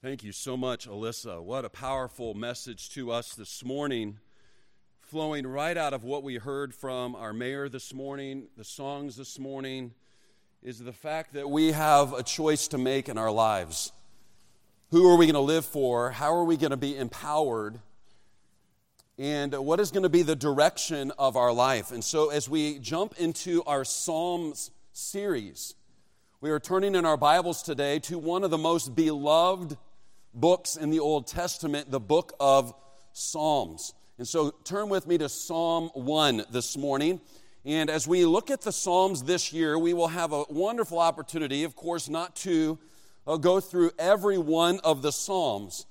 Thank you so much, Alyssa. What a powerful message to us this morning, flowing right out of what we heard from our mayor this morning, the songs this morning, is the fact that we have a choice to make in our lives. Who are we going to live for? How are we going to be empowered? And what is going to be the direction of our life? And so, as we jump into our Psalms series, we are turning in our Bibles today to one of the most beloved books in the Old Testament, the book of Psalms. And so turn with me to Psalm 1 this morning. And as we look at the Psalms this year, we will have a wonderful opportunity, of course, not to uh, go through every one of the Psalms,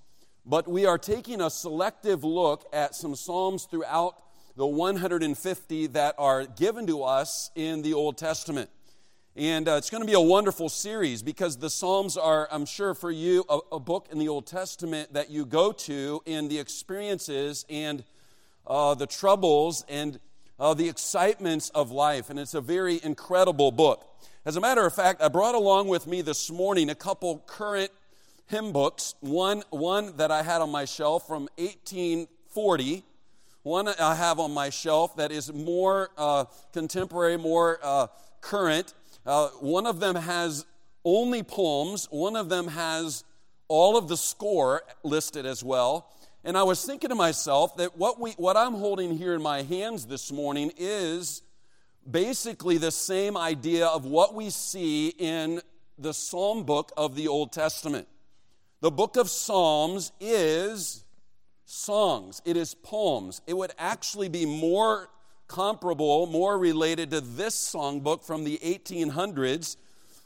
but we are taking a selective look at some Psalms throughout the 150 that are given to us in the Old Testament. And uh, it's going to be a wonderful series because the Psalms are, I'm sure, for you, a, a book in the Old Testament that you go to in the experiences and uh, the troubles and uh, the excitements of life. And it's a very incredible book. As a matter of fact, I brought along with me this morning a couple current hymn books. One, one that I had on my shelf from 1840. One I have on my shelf that is more uh, contemporary, more uh, current. Uh, one of them has only poems, one of them has all of the score listed as well. And I was thinking to myself that what, we, what I'm holding here in my hands this morning is basically the same idea of what we see in the Psalm book of the Old Testament. The book of Psalms is songs, it is poems. It would actually be more comparable, more related to this songbook from the 1800s,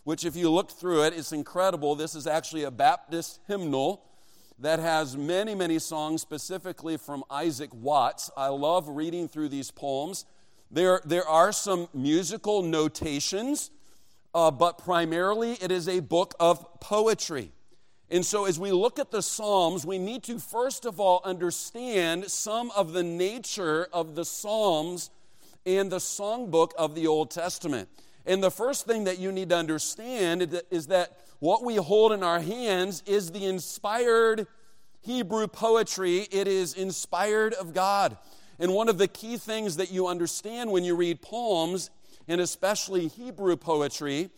which, if you look through it, it's incredible. This is actually a Baptist hymnal that has many, many songs, specifically from Isaac Watts. I love reading through these poems. There, there are some musical notations, uh, but primarily it is a book of poetry. And so, as we look at the Psalms, we need to first of all understand some of the nature of the Psalms and the songbook of the Old Testament. And the first thing that you need to understand is that what we hold in our hands is the inspired Hebrew poetry, it is inspired of God. And one of the key things that you understand when you read poems, and especially Hebrew poetry,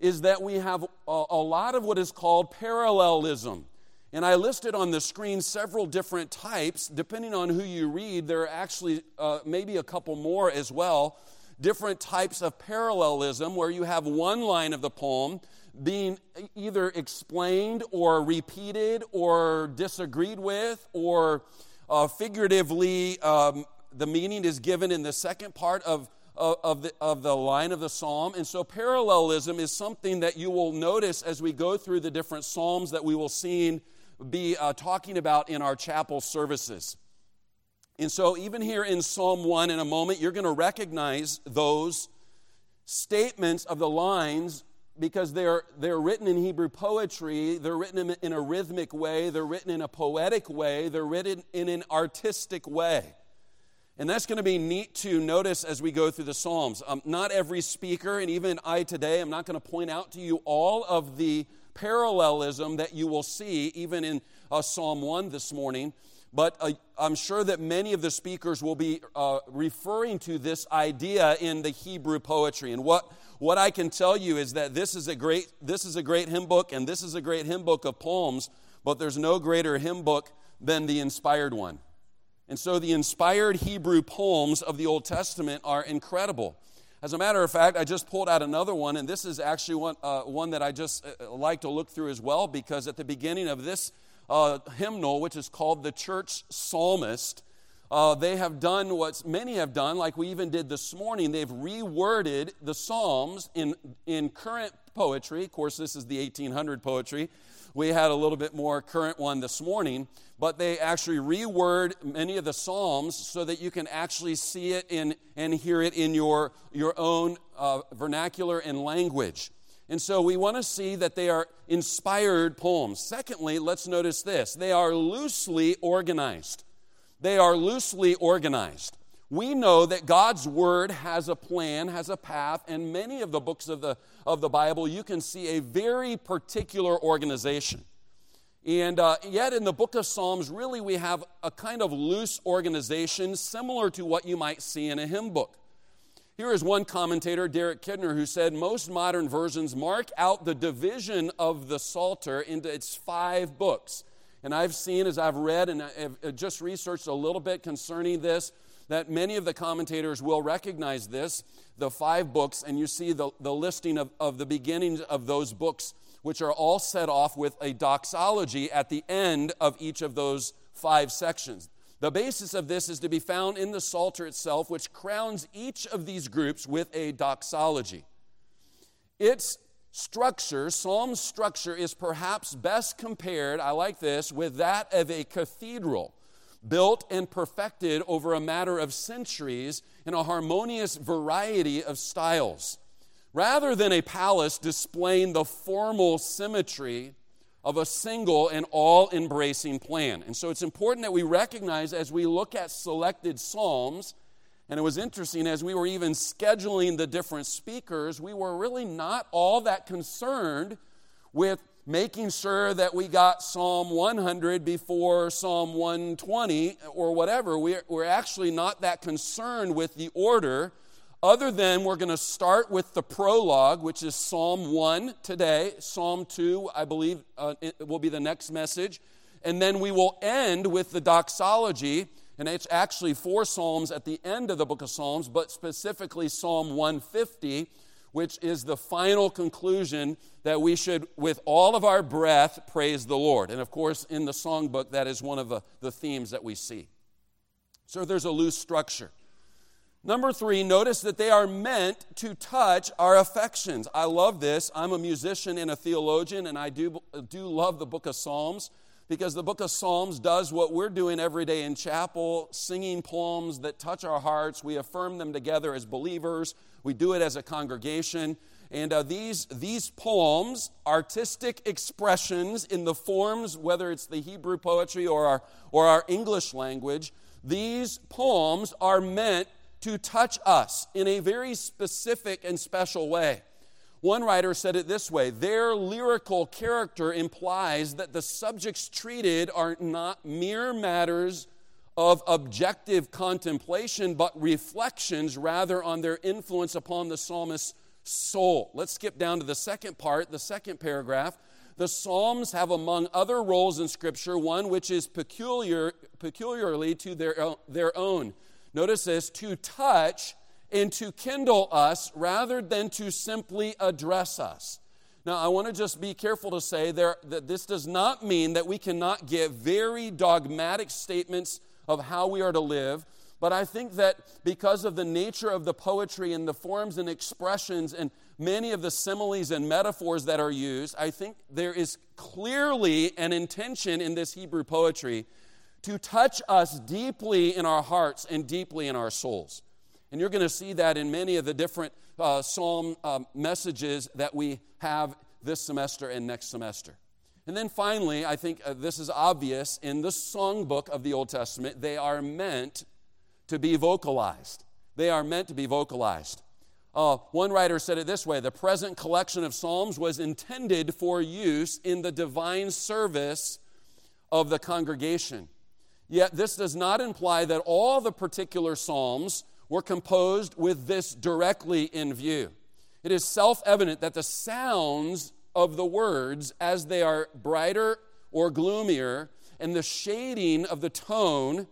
is that we have a, a lot of what is called parallelism. And I listed on the screen several different types. Depending on who you read, there are actually uh, maybe a couple more as well. Different types of parallelism where you have one line of the poem being either explained or repeated or disagreed with, or uh, figuratively, um, the meaning is given in the second part of of, the, of the line of the psalm. And so, parallelism is something that you will notice as we go through the different psalms that we will see be uh, talking about in our chapel services. And so, even here in Psalm 1, in a moment, you're going to recognize those statements of the lines because they're, they're written in Hebrew poetry, they're written in a rhythmic way, they're written in a poetic way, they're written in an artistic way. And that's going to be neat to notice as we go through the Psalms. Um, not every speaker, and even I today, I'm not going to point out to you all of the parallelism that you will see even in uh, Psalm 1 this morning. But uh, I'm sure that many of the speakers will be uh, referring to this idea in the Hebrew poetry. And what, what I can tell you is that this is, a great, this is a great hymn book, and this is a great hymn book of poems, but there's no greater hymn book than the inspired one. And so the inspired Hebrew poems of the Old Testament are incredible. As a matter of fact, I just pulled out another one, and this is actually one, uh, one that I just uh, like to look through as well, because at the beginning of this uh, hymnal, which is called the Church Psalmist, uh, they have done what many have done, like we even did this morning. They've reworded the Psalms in, in current poetry. Of course, this is the 1800 poetry. We had a little bit more current one this morning, but they actually reword many of the Psalms so that you can actually see it in, and hear it in your, your own uh, vernacular and language. And so we want to see that they are inspired poems. Secondly, let's notice this they are loosely organized. They are loosely organized we know that God's Word has a plan, has a path, and many of the books of the, of the Bible, you can see a very particular organization. And uh, yet, in the book of Psalms, really, we have a kind of loose organization similar to what you might see in a hymn book. Here is one commentator, Derek Kidner, who said most modern versions mark out the division of the Psalter into its five books. And I've seen, as I've read and I've just researched a little bit concerning this, that many of the commentators will recognize this, the five books, and you see the, the listing of, of the beginnings of those books, which are all set off with a doxology at the end of each of those five sections. The basis of this is to be found in the Psalter itself, which crowns each of these groups with a doxology. Its structure, Psalm's structure, is perhaps best compared, I like this, with that of a cathedral, built and perfected over a matter of centuries in a harmonious variety of styles. Rather than a palace displaying the formal symmetry of a single and all embracing plan. And so it's important that we recognize as we look at selected Psalms, and it was interesting as we were even scheduling the different speakers, we were really not all that concerned with making sure that we got Psalm 100 before Psalm 120 or whatever. We're, we're actually not that concerned with the order other than we're going to start with the prologue, which is Psalm 1 today. Psalm 2, I believe, uh, will be the next message. And then we will end with the doxology. And it's actually four Psalms at the end of the book of Psalms, but specifically Psalm 150, which is the final conclusion that we should, with all of our breath, praise the Lord. And of course, in the songbook, that is one of the, the themes that we see. So there's a loose structure. Number three, notice that they are meant to touch our affections. I love this. I'm a musician and a theologian, and I do, do love the book of Psalms because the book of Psalms does what we're doing every day in chapel, singing poems that touch our hearts. We affirm them together as believers, we do it as a congregation. And uh, these, these poems, artistic expressions in the forms, whether it's the Hebrew poetry or our, or our English language, these poems are meant to touch us in a very specific and special way. One writer said it this way their lyrical character implies that the subjects treated are not mere matters of objective contemplation, but reflections rather on their influence upon the psalmist's soul. Let's skip down to the second part, the second paragraph. The Psalms have, among other roles in Scripture, one which is peculiar, peculiarly to their, their own. Notice this to touch and to kindle us rather than to simply address us. Now, I want to just be careful to say there, that this does not mean that we cannot give very dogmatic statements of how we are to live, but I think that because of the nature of the poetry and the forms and expressions and many of the similes and metaphors that are used, I think there is clearly an intention in this Hebrew poetry to touch us deeply in our hearts and deeply in our souls. And you're going to see that in many of the different uh, psalm uh, messages that we have this semester and next semester. And then finally, I think uh, this is obvious in the songbook of the Old Testament, they are meant to be vocalized. They are meant to be vocalized. Uh, one writer said it this way the present collection of Psalms was intended for use in the divine service of the congregation. Yet this does not imply that all the particular Psalms were composed with this directly in view. It is self evident that the sounds of the words, as they are brighter or gloomier, and the shading of the tone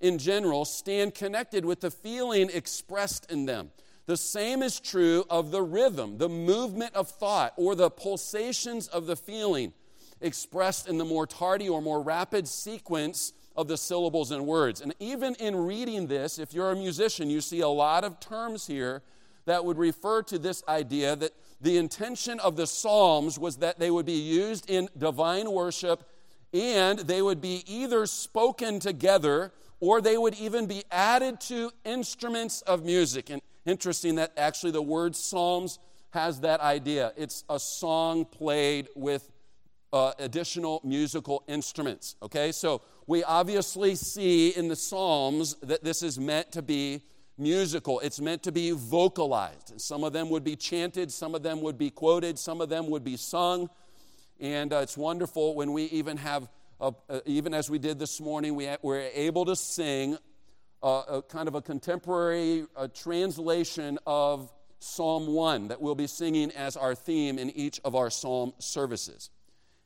in general, stand connected with the feeling expressed in them. The same is true of the rhythm, the movement of thought, or the pulsations of the feeling expressed in the more tardy or more rapid sequence of the syllables and words. And even in reading this, if you're a musician, you see a lot of terms here that would refer to this idea that the intention of the Psalms was that they would be used in divine worship and they would be either spoken together or they would even be added to instruments of music. And interesting that actually the word Psalms has that idea. It's a song played with uh, additional musical instruments. Okay, so we obviously see in the Psalms that this is meant to be musical, it's meant to be vocalized. Some of them would be chanted, some of them would be quoted, some of them would be sung. And uh, it's wonderful when we even have, a, uh, even as we did this morning, we, we're able to sing a, a kind of a contemporary translation of Psalm 1 that we'll be singing as our theme in each of our psalm services.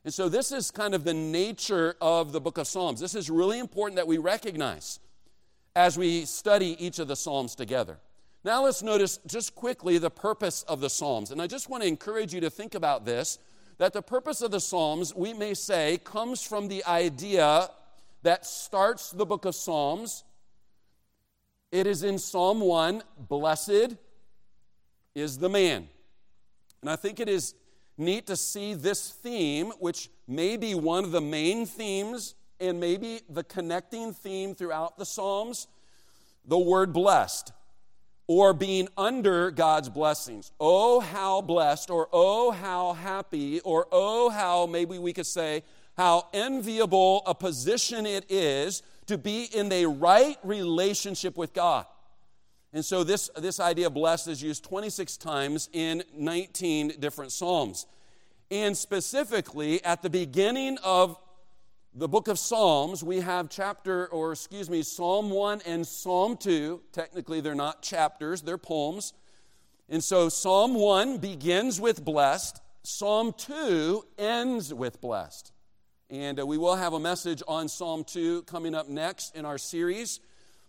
And so, this is kind of the nature of the book of Psalms. This is really important that we recognize as we study each of the Psalms together. Now, let's notice just quickly the purpose of the Psalms. And I just want to encourage you to think about this that the purpose of the Psalms, we may say, comes from the idea that starts the book of Psalms. It is in Psalm 1 Blessed is the man. And I think it is neat to see this theme, which may be one of the main themes and maybe the connecting theme throughout the Psalms the word blessed or being under God's blessings. Oh, how blessed, or oh, how happy, or oh, how maybe we could say, how enviable a position it is to be in a right relationship with God. And so this, this idea of blessed is used 26 times in 19 different Psalms. And specifically, at the beginning of the book of Psalms, we have chapter, or excuse me, Psalm 1 and Psalm 2. Technically, they're not chapters, they're poems. And so Psalm 1 begins with blessed, Psalm 2 ends with blessed. And uh, we will have a message on Psalm 2 coming up next in our series.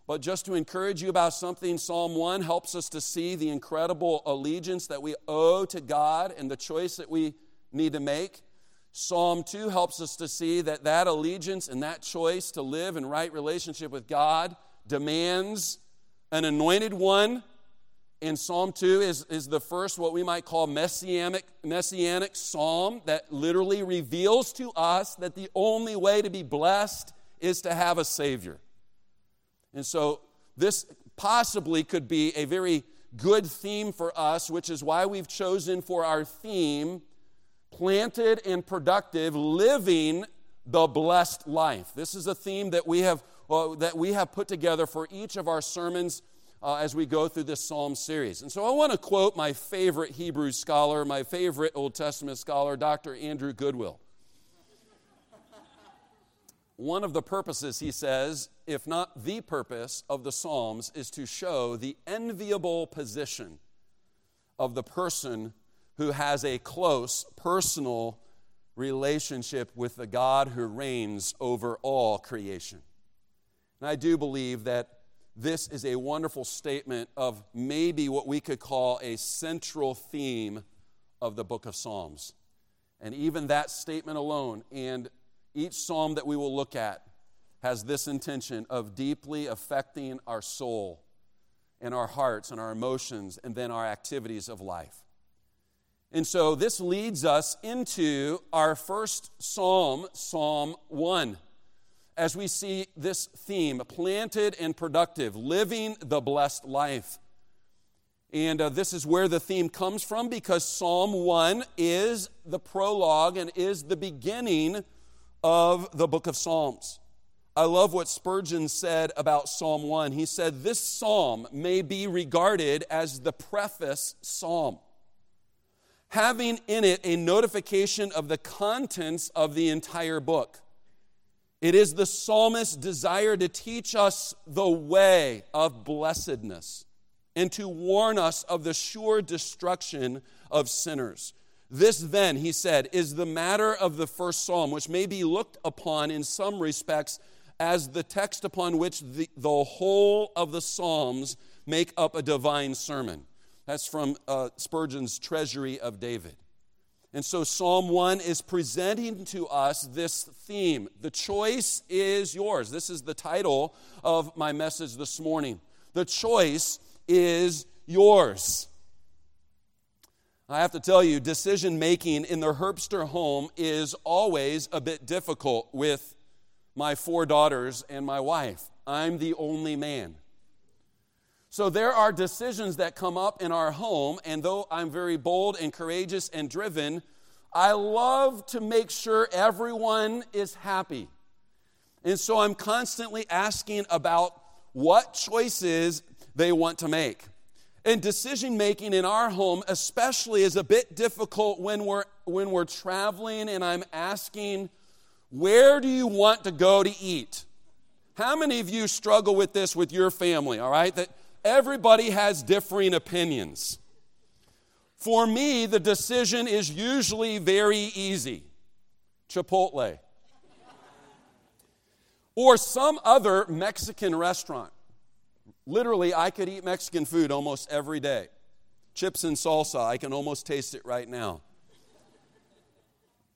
But just to encourage you about something, Psalm 1 helps us to see the incredible allegiance that we owe to God and the choice that we need to make. Psalm 2 helps us to see that that allegiance and that choice to live in right relationship with God demands an anointed one. And Psalm 2 is, is the first, what we might call messianic, messianic psalm that literally reveals to us that the only way to be blessed is to have a Savior. And so this possibly could be a very good theme for us, which is why we've chosen for our theme planted and productive, living the blessed life. This is a theme that we have, uh, that we have put together for each of our sermons uh, as we go through this Psalm series. And so I want to quote my favorite Hebrew scholar, my favorite Old Testament scholar, Dr. Andrew Goodwill. One of the purposes, he says, if not the purpose of the Psalms, is to show the enviable position of the person who has a close personal relationship with the God who reigns over all creation. And I do believe that this is a wonderful statement of maybe what we could call a central theme of the book of Psalms. And even that statement alone, and each psalm that we will look at, has this intention of deeply affecting our soul and our hearts and our emotions and then our activities of life. And so this leads us into our first psalm, Psalm 1, as we see this theme planted and productive, living the blessed life. And uh, this is where the theme comes from because Psalm 1 is the prologue and is the beginning of the book of Psalms. I love what Spurgeon said about Psalm 1. He said, This psalm may be regarded as the preface psalm having in it a notification of the contents of the entire book. It is the psalmist's desire to teach us the way of blessedness and to warn us of the sure destruction of sinners. This, then, he said, is the matter of the first psalm, which may be looked upon in some respects as the text upon which the, the whole of the psalms make up a divine sermon. That's from uh, Spurgeon's Treasury of David. And so Psalm 1 is presenting to us this theme. The choice is yours. This is the title of my message this morning. The choice is yours. I have to tell you, decision making in the Herbster home is always a bit difficult with my four daughters and my wife. I'm the only man. So there are decisions that come up in our home, and though I'm very bold and courageous and driven, I love to make sure everyone is happy. And so I'm constantly asking about what choices they want to make. And decision making in our home, especially, is a bit difficult when we're, when we're traveling and I'm asking, where do you want to go to eat? How many of you struggle with this with your family, all right? That everybody has differing opinions. For me, the decision is usually very easy Chipotle or some other Mexican restaurant. Literally, I could eat Mexican food almost every day. Chips and salsa, I can almost taste it right now.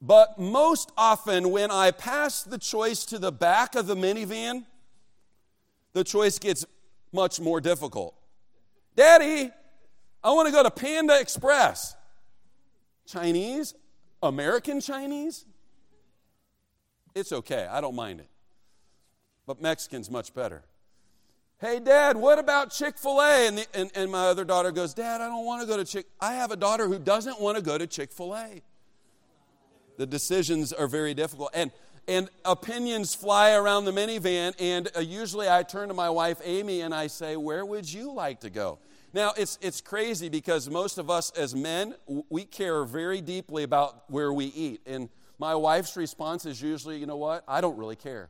But most often, when I pass the choice to the back of the minivan, the choice gets much more difficult. Daddy, I want to go to Panda Express. Chinese? American Chinese? It's okay, I don't mind it. But Mexican's much better. Hey, Dad, what about Chick fil A? And, and, and, my other daughter goes, Dad, I don't want to go to Chick I have a daughter who doesn't want to go to Chick fil A. The decisions are very difficult. And, and opinions fly around the minivan. And uh, usually I turn to my wife, Amy, and I say, Where would you like to go? Now, it's, it's crazy because most of us as men, we care very deeply about where we eat. And my wife's response is usually, you know what? I don't really care.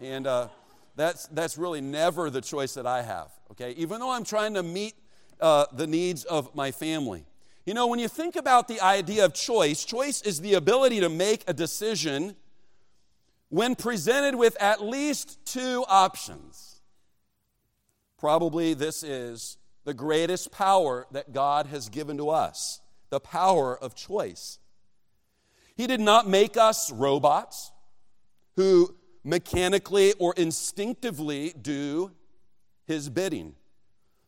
And uh, that's, that's really never the choice that I have, okay? Even though I'm trying to meet uh, the needs of my family. You know, when you think about the idea of choice, choice is the ability to make a decision when presented with at least two options. Probably this is the greatest power that God has given to us the power of choice. He did not make us robots who mechanically or instinctively do his bidding,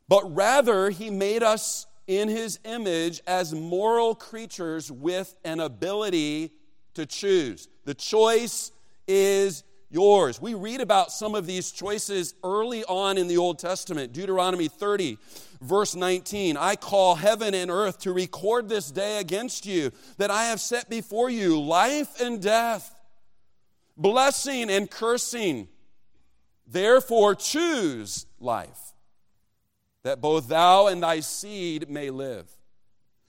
but rather, he made us in his image as moral creatures with an ability to choose. The choice is yours. We read about some of these choices early on in the Old Testament. Deuteronomy 30, verse 19 I call heaven and earth to record this day against you, that I have set before you life and death, blessing and cursing. Therefore, choose life, that both thou and thy seed may live.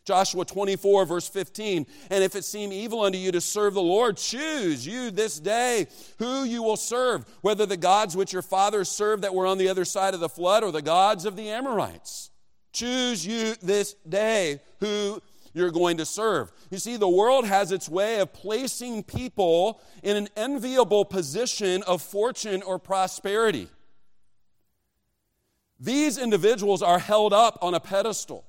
Joshua 24, verse 15. And if it seem evil unto you to serve the Lord, choose you this day who you will serve, whether the gods which your fathers served that were on the other side of the flood or the gods of the Amorites. Choose you this day who you're going to serve. You see, the world has its way of placing people in an enviable position of fortune or prosperity. These individuals are held up on a pedestal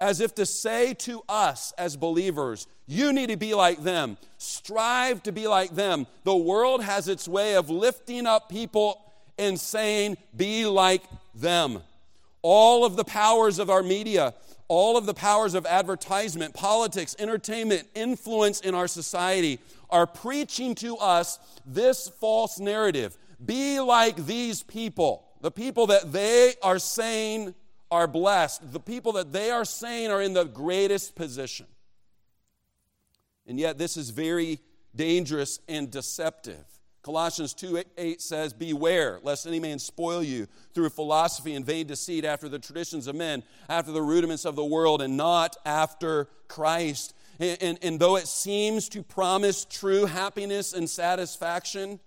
as if to say to us as believers, you need to be like them. Strive to be like them. The world has its way of lifting up people and saying, be like them. All of the powers of our media, all of the powers of advertisement, politics, entertainment, influence in our society are preaching to us this false narrative. Be like these people, the people that they are saying are blessed, the people that they are saying are in the greatest position. And yet, this is very dangerous and deceptive. Colossians 2 8 says, Beware lest any man spoil you through philosophy and vain deceit after the traditions of men, after the rudiments of the world, and not after Christ. And, and, and though it seems to promise true happiness and satisfaction,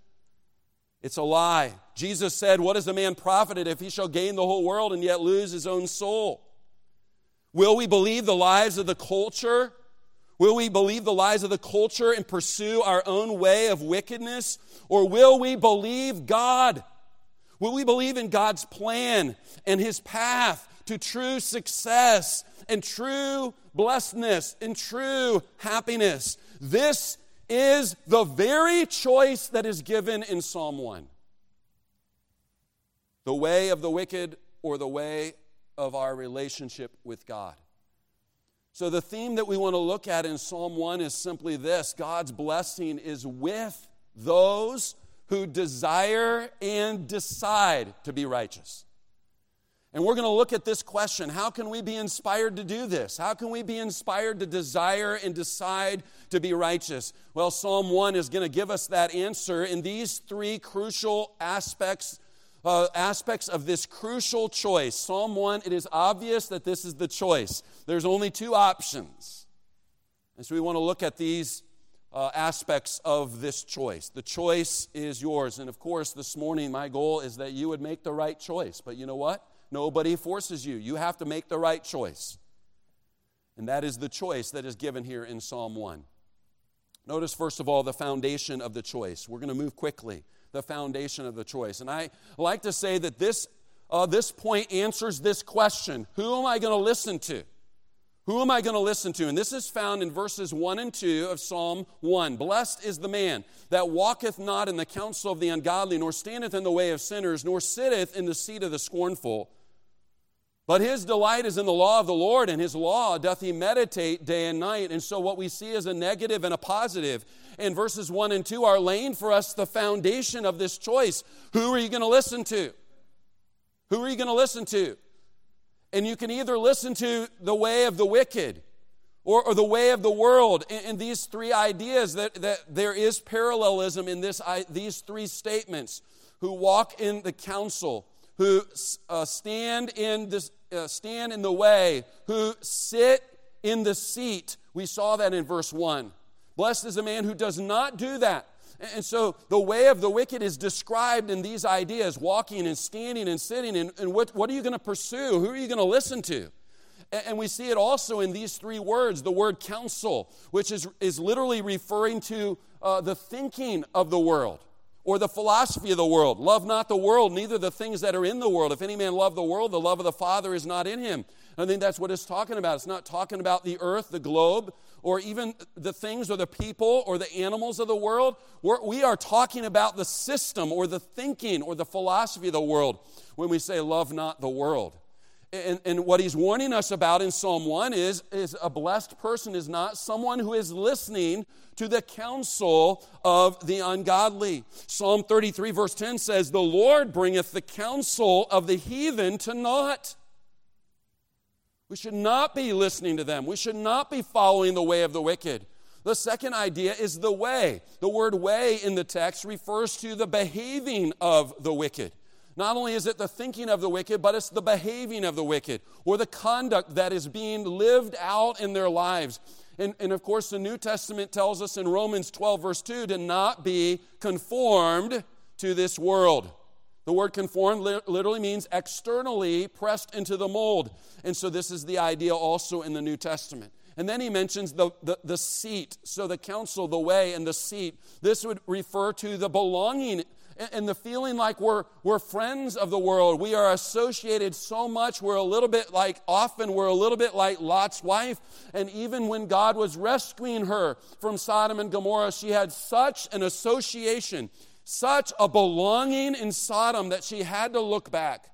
it's a lie. Jesus said, What is a man profited if he shall gain the whole world and yet lose his own soul? Will we believe the lies of the culture? Will we believe the lies of the culture and pursue our own way of wickedness? Or will we believe God? Will we believe in God's plan and his path to true success and true blessedness and true happiness? This is the very choice that is given in Psalm 1 the way of the wicked or the way of our relationship with God. So, the theme that we want to look at in Psalm 1 is simply this God's blessing is with those who desire and decide to be righteous. And we're going to look at this question How can we be inspired to do this? How can we be inspired to desire and decide to be righteous? Well, Psalm 1 is going to give us that answer in these three crucial aspects. Uh, aspects of this crucial choice. Psalm 1, it is obvious that this is the choice. There's only two options. And so we want to look at these uh, aspects of this choice. The choice is yours. And of course, this morning, my goal is that you would make the right choice. But you know what? Nobody forces you. You have to make the right choice. And that is the choice that is given here in Psalm 1. Notice, first of all, the foundation of the choice. We're going to move quickly. The foundation of the choice. And I like to say that this, uh, this point answers this question Who am I going to listen to? Who am I going to listen to? And this is found in verses 1 and 2 of Psalm 1. Blessed is the man that walketh not in the counsel of the ungodly, nor standeth in the way of sinners, nor sitteth in the seat of the scornful. But his delight is in the law of the Lord, and his law doth he meditate day and night. And so, what we see is a negative and a positive. And verses 1 and 2 are laying for us the foundation of this choice. Who are you going to listen to? Who are you going to listen to? And you can either listen to the way of the wicked or, or the way of the world. And, and, these three ideas that, that there is parallelism in this, these three statements who walk in the counsel, who uh, stand, in this, uh, stand in the way, who sit in the seat. We saw that in verse 1. Blessed is a man who does not do that. And so the way of the wicked is described in these ideas walking and standing and sitting. And, and what, what are you going to pursue? Who are you going to listen to? And we see it also in these three words the word counsel, which is, is literally referring to uh, the thinking of the world or the philosophy of the world. Love not the world, neither the things that are in the world. If any man love the world, the love of the Father is not in him. I think that's what it's talking about. It's not talking about the earth, the globe, or even the things or the people or the animals of the world. We're, we are talking about the system or the thinking or the philosophy of the world when we say, Love not the world. And, and, what he's warning us about in Psalm 1 is, is a blessed person is not someone who is listening to the counsel of the ungodly. Psalm 33, verse 10 says, The Lord bringeth the counsel of the heathen to naught. We should not be listening to them. We should not be following the way of the wicked. The second idea is the way. The word way in the text refers to the behaving of the wicked. Not only is it the thinking of the wicked, but it's the behaving of the wicked or the conduct that is being lived out in their lives. And, and, of course, the New Testament tells us in Romans 12, verse 2, to not be conformed to this world. The word conform literally means externally pressed into the mold. And so this is the idea also in the New Testament. And then he mentions the, the, the, seat. So the counsel, the way, and the seat. This would refer to the belonging and the feeling like we're, we're friends of the world. We are associated so much. We're a little bit like, often, we're a little bit like Lot's wife. And even when God was rescuing her from Sodom and Gomorrah, she had such an association such a belonging in Sodom that she had to look back.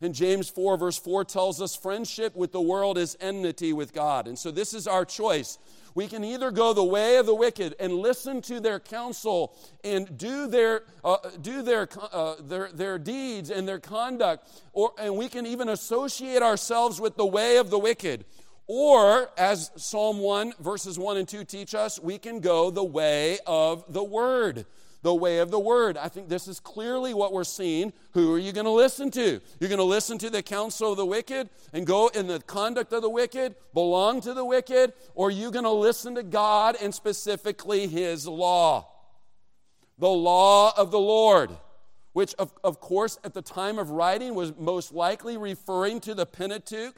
And James 4, verse 4 tells us friendship with the world is enmity with God. And so this is our choice. We can either go the way of the wicked and listen to their counsel and do their, uh, do their, uh, their, their deeds and their conduct, or, and we can even associate ourselves with the way of the wicked. Or, as Psalm 1, verses 1 and 2 teach us, we can go the way of the Word the way of the word. I think this is clearly what we're seeing. Who are you going to listen to? You're going to listen to the counsel of the wicked and go in the conduct of the wicked, belong to the wicked, or are you going to listen to God and specifically His law? The law of the Lord, which, of, of course, at the time of writing was most likely referring to the Pentateuch,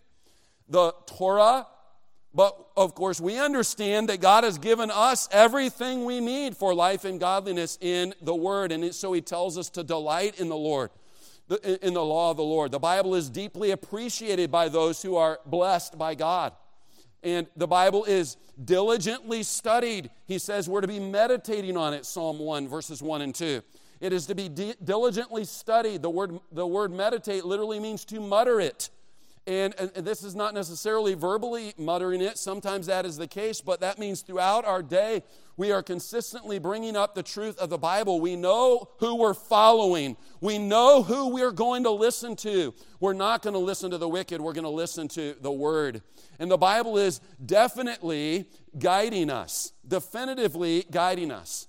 the Torah, but of course, we understand that God has given us everything we need for life and godliness in the Word. And so He tells us to delight in the Lord, in the law of the Lord. The Bible is deeply appreciated by those who are blessed by God. And the Bible is diligently studied. He says we're to be meditating on it, Psalm 1, verses 1 and 2. It is to be diligently studied. The word, the word meditate literally means to mutter it. And, and, this is not necessarily verbally muttering it. Sometimes that is the case, but that means throughout our day, we are consistently bringing up the truth of the Bible. We know who we're following, we know who we're going to listen to. We're not going to listen to the wicked, we're going to listen to the Word. And the Bible is definitely guiding us, definitively guiding us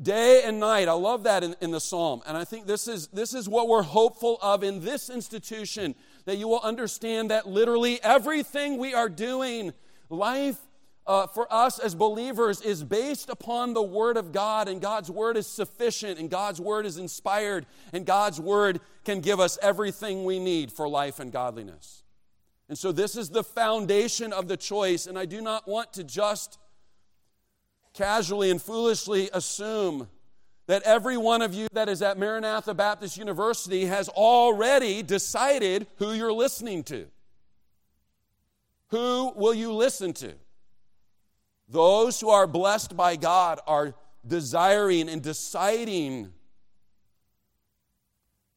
day and night i love that in, in, the psalm and i think this is this is what we're hopeful of in this institution that you will understand that literally everything we are doing, life, uh, for us as believers is based upon the Word of God, and God's Word is sufficient, and God's Word is inspired, and God's Word can give us everything we need for life and godliness. And so, this is the foundation of the choice, and I do not want to just casually and foolishly assume that every one of you that is at Maranatha Baptist University has already decided who you're listening to. Who will you listen to? Those who are blessed by God are desiring and deciding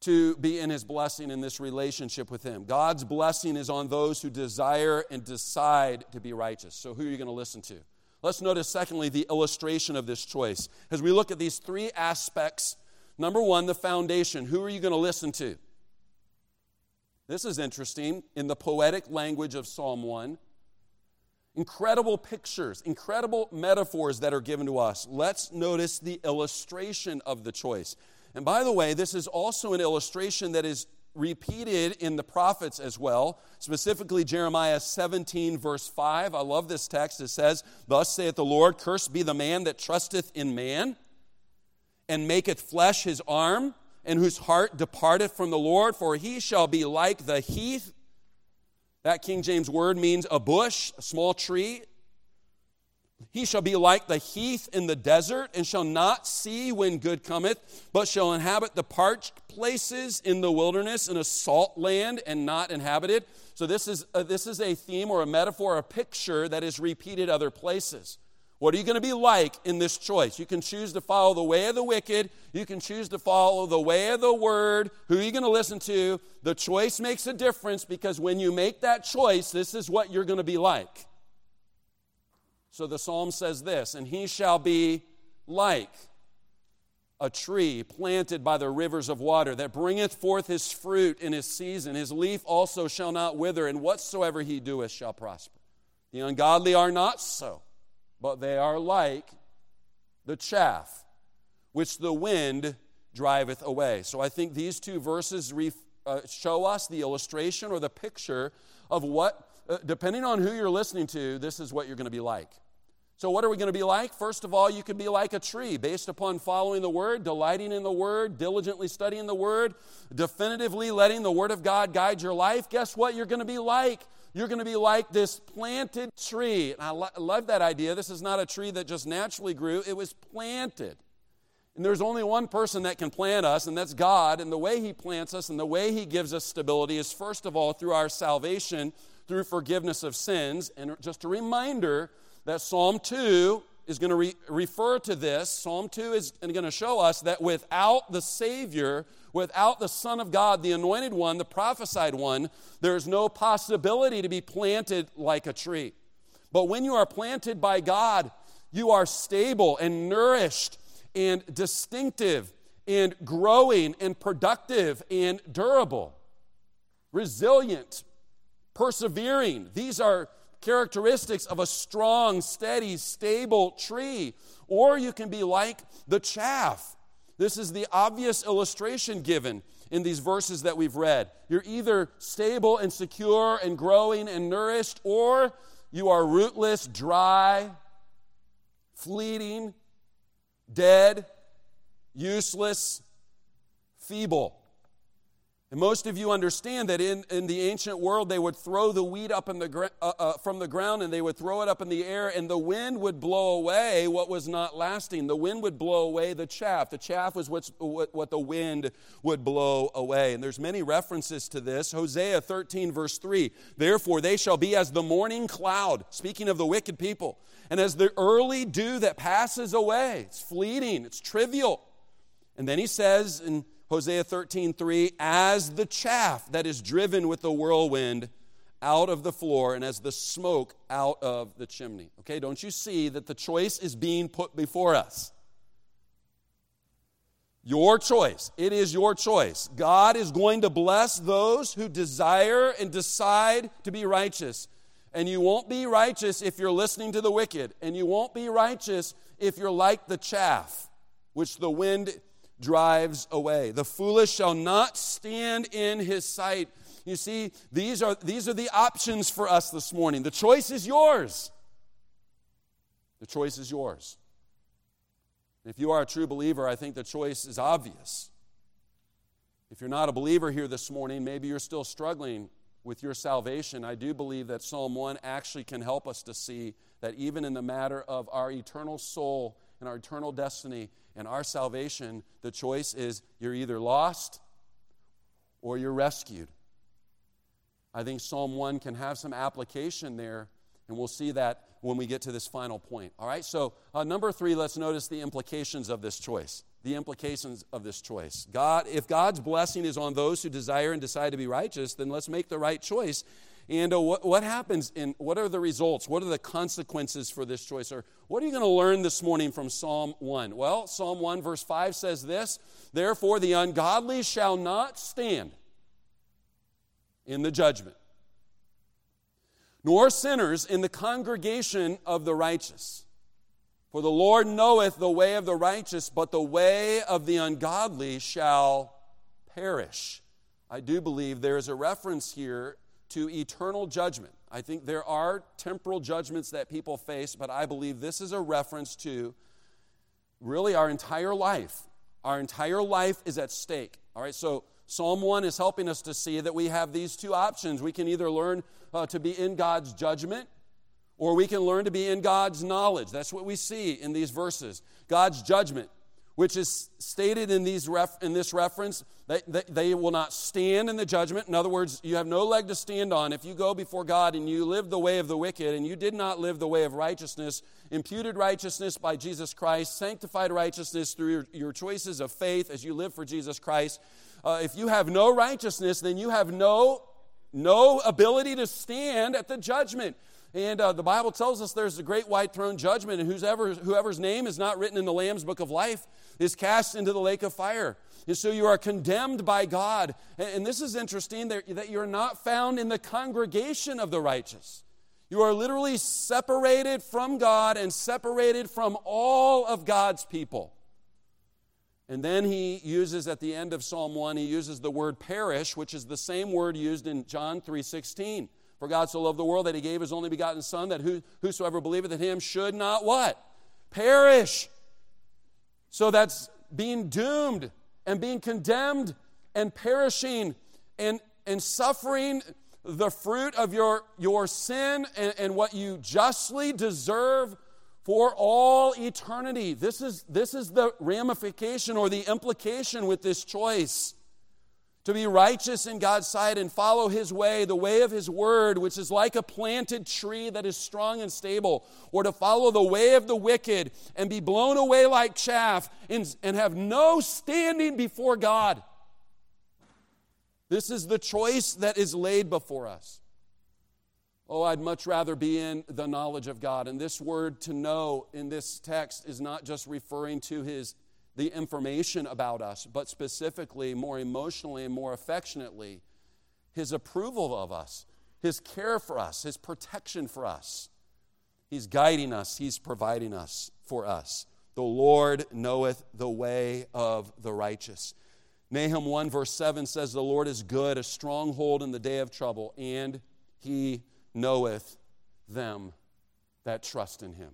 to be in his blessing in this relationship with him. God's blessing is on those who desire and decide to be righteous. So, who are you going to listen to? Let's notice, secondly, the illustration of this choice. As we look at these three aspects, number one, the foundation. Who are you going to listen to? This is interesting. In the poetic language of Psalm 1, incredible pictures, incredible metaphors that are given to us. Let's notice the illustration of the choice. And by the way, this is also an illustration that is repeated in the prophets as well, specifically Jeremiah 17, verse 5. I love this text. It says, Thus saith the Lord, Cursed be the man that trusteth in man, and maketh flesh his arm, and whose heart departeth from the Lord, for he shall be like the heath that King James word means a bush, a small tree. He shall be like the heath in the desert, and shall not see when good cometh, but shall inhabit the parched places in the wilderness, in a salt land, and not inhabited. So, this is, a, this is a theme or a metaphor, a picture that is repeated other places. What are you going to be like in this choice? You can choose to follow the way of the wicked. You can choose to follow the way of the word. Who are you going to listen to? The choice makes a difference because when you make that choice, this is what you're going to be like. So the psalm says this, and he shall be like a tree planted by the rivers of water that bringeth forth his fruit in his season. His leaf also shall not wither, and whatsoever he doeth shall prosper. The ungodly are not so but they are like the chaff which the wind driveth away. So I think these two verses uh, show us the illustration or the picture of what, Uh, depending on who you're listening to, this is what you're going to be like. So, what are we going to be like? First of all, you can be like a tree based upon following the Word, delighting in the Word, diligently studying the Word, definitively letting the Word of God guide your life. Guess what? You're going to be like you're going to be like this planted tree. And I lo- love that idea. This is not a tree that just naturally grew, it was planted. And there's only one person that can plant us, and that's God. And the way He plants us and the way He gives us stability is, first of all, through our salvation, through forgiveness of sins. And just a reminder that Psalm 2 is going to re- refer to this. Psalm 2 is going to show us that without the Savior, without the Son of God, the anointed one, the prophesied one, there's no possibility to be planted like a tree. But when you are planted by God, you are stable and nourished and distinctive and growing and productive and durable, resilient, persevering. These are characteristics of a strong, steady, stable tree. Or you can be like the chaff. This is the obvious illustration given in these verses that we've read. You're either stable and secure and growing and nourished, or you are rootless, dry, fleeting, dead, useless, feeble. And most of you understand that in, in the ancient world, they would throw the wheat up in the, uh, uh, from the ground and they would throw it up in the air, and the wind would blow away what was not lasting. The wind would blow away the chaff. The chaff was what, what the wind would blow away. And there's many references to this. Hosea 13, verse 3 Therefore, they shall be as the morning cloud, speaking of the wicked people, and as the early dew that passes away. It's fleeting, it's trivial. And then he says in Hosea 13, 3, as the chaff that is driven with the whirlwind out of the floor and as the smoke out of the chimney. Okay, don't you see that the choice is being put before us? Your choice. It is your choice. God is going to bless those who desire and decide to be righteous. And you won't be righteous if you're listening to the wicked. And you won't be righteous if you're like the chaff, which the wind drives away. The foolish shall not stand in his sight. You see, these are, these are the options for us this morning. The choice is yours. The choice is yours. If you are a true believer, I think the choice is obvious. If you're not a believer here this morning, maybe you're still struggling with your salvation. I do believe that Psalm 1 actually can help us to see that even in the matter of our eternal soul and our eternal destiny and our salvation, the choice is you're either lost or you're rescued. I think Psalm 1 can have some application there, and we'll see that when we get to this final point. All right, so uh, number three, let's notice the implications of this choice. The implications of this choice. God, if God's blessing is on those who desire and decide to be righteous, then let's make the right choice and uh, what, what happens in what are the results? What are the consequences for this choice? Or what are you going to learn this morning from Psalm 1? Well, Psalm 1, verse 5 says this Therefore, the ungodly shall not stand in the judgment, nor sinners in the congregation of the righteous. For the Lord knoweth the way of the righteous, but the way of the ungodly shall perish. I do believe there is a reference here to eternal judgment. I think there are temporal judgments that people face, but I believe this is a reference to really our entire life. Our entire life is at stake. All right, so Psalm 1 is helping us to see that we have these two options. We can either learn uh, to be in God's judgment, or we can learn to be in God's knowledge. That's what we see in these verses. God's judgment which is stated in, these ref, in this reference, they, they, they, will not stand in the judgment. In other words, you have no leg to stand on. If you go before God and you live the way of the wicked, and you did not live the way of righteousness, imputed righteousness by Jesus Christ, sanctified righteousness through your, your choices of faith as you live for Jesus Christ, uh, if you have no righteousness, then you have no, no ability to stand at the judgment. And uh, the Bible tells us there's a great white throne judgment, and whoever, whoever's name is not written in the Lamb's book of life is cast into the lake of fire. And so you are condemned by God. And, this is interesting that, that you're not found in the congregation of the righteous. You are literally separated from God and separated from all of God's people. And then he uses at the end of Psalm 1, he uses the word perish, which is the same word used in John 3:16. For God so loved the world that he gave his only begotten Son, that who, whosoever believeth in him should not what? Perish. So that's being doomed and being condemned and perishing and, and suffering the fruit of your, your sin and, and what you justly deserve for all eternity. This is, this is the ramification or the implication with this choice to be righteous in God's sight and follow His way, the way of His word, which is like a planted tree that is strong and stable, or to follow the way of the wicked and be blown away like chaff and, and have no standing before God. This is the choice that is laid before us. Oh, I'd much rather be in the knowledge of God. And this word to know in this text is not just referring to His the information about us, but specifically, more emotionally and more affectionately, His approval of us, His care for us, His protection for us. He's guiding us, He's providing us for us. The Lord knoweth the way of the righteous. Nahum 1, verse 7 says, The Lord is good, a stronghold in the day of trouble, and He knoweth them that trust in Him.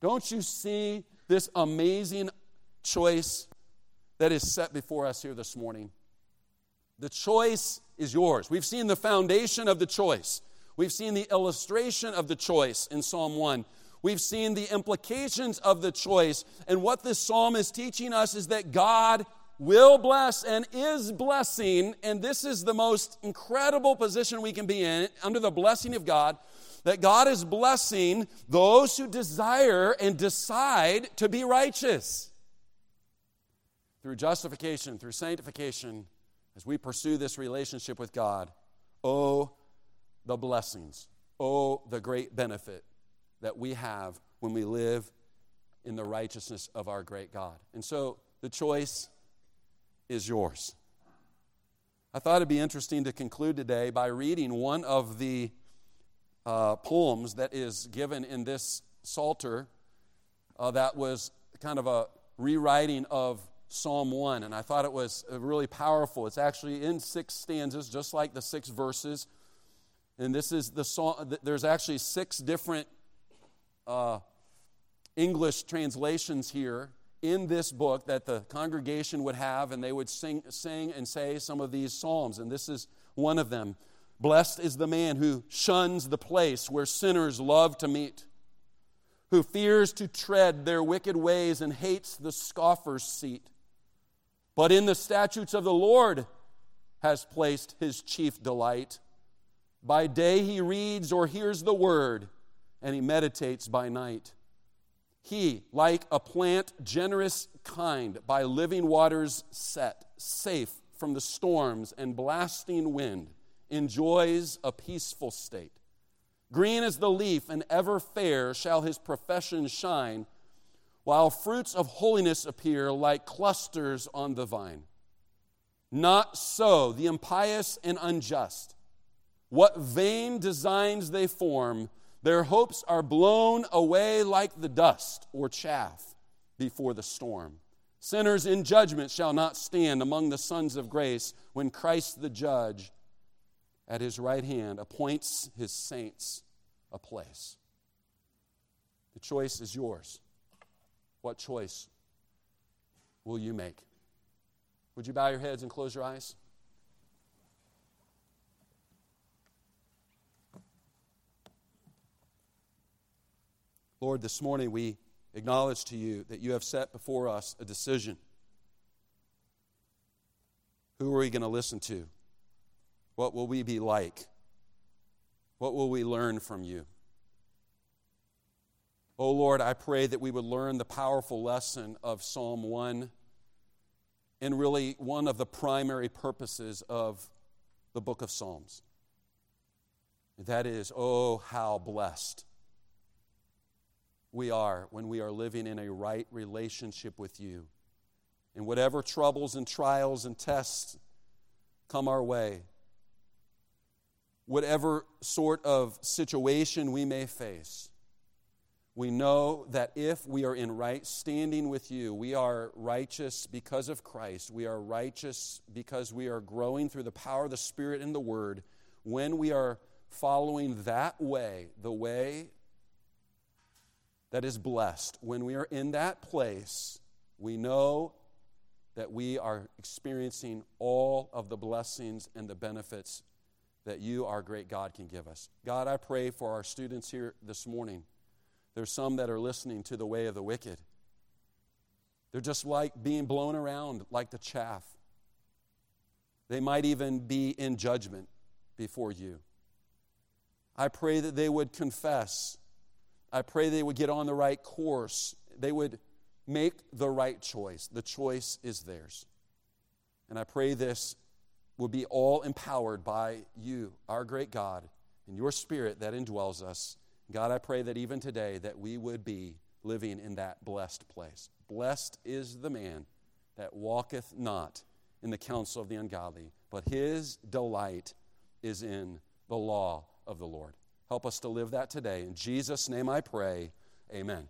Don't you see this amazing choice that is set before us here this morning. The choice is yours. We've seen the foundation of the choice. We've seen the illustration of the choice in Psalm 1. We've seen the implications of the choice. And what this psalm is teaching us is that God will bless and is blessing. And this is the most incredible position we can be in under the blessing of God that God is blessing those who desire and decide to be righteous. Through justification, through sanctification, as we pursue this relationship with God, oh, the blessings, oh, the great benefit that we have when we live in the righteousness of our great God. And so the choice is yours. I thought it'd be interesting to conclude today by reading one of the uh, poems that is given in this Psalter uh, that was kind of a rewriting of Psalm 1. And I thought it was uh, really powerful. It's actually in six stanzas, just like the six verses. And this is the song, there's actually six different uh, English translations here in this book that the congregation would have, and they would sing, sing and say some of these psalms, and this is one of them. Blessed is the man who shuns the place where sinners love to meet, who fears to tread their wicked ways and hates the scoffer's seat. But in the statutes of the Lord has placed his chief delight. By day he reads or hears the word, and he meditates by night. He, like a plant generous kind, by living waters set, safe from the storms and blasting wind, enjoys a peaceful state. Green as the leaf and ever fair shall his profession shine, while fruits of holiness appear like clusters on the vine. Not so the impious and unjust. What vain designs they form, their hopes are blown away like the dust or chaff before the storm. Sinners in judgment shall not stand among the sons of grace when Christ the judge at his right hand appoints his saints a place. The choice is yours. What choice will you make? Would you bow your heads and close your eyes? Lord, this morning we acknowledge to you that you have set before us a decision. Who are we going to listen to? What will we be like? What will we learn from you? Oh Lord, I pray that we would learn the powerful lesson of Psalm 1 and really one of the primary purposes of the book of Psalms. That is, oh, how blessed we are when we are living in a right relationship with you. And whatever troubles and trials and tests come our way, whatever sort of situation we may face, we know that if we are in right standing with you, we are righteous because of Christ. We are righteous because we are growing through the power of the Spirit and the Word. When we are following that way, the way that is blessed. When we are in that place, we know that we are experiencing all of the blessings and the benefits that you, our great God, can give us. God, I pray for our students here this morning. There's some that are listening to the way of the wicked. They're just like being blown around like the chaff. They might even be in judgment before you. I pray that they would confess I pray they would get on the right course. They would make the right choice. The choice is theirs. And I pray this will be all empowered by you, our great God, and your spirit that indwells us. God, I pray that even today that we would be living in that blessed place. Blessed is the man that walketh not in the counsel of the ungodly, but his delight is in the law of the Lord. Help us to live that today. In Jesus' name I pray, amen.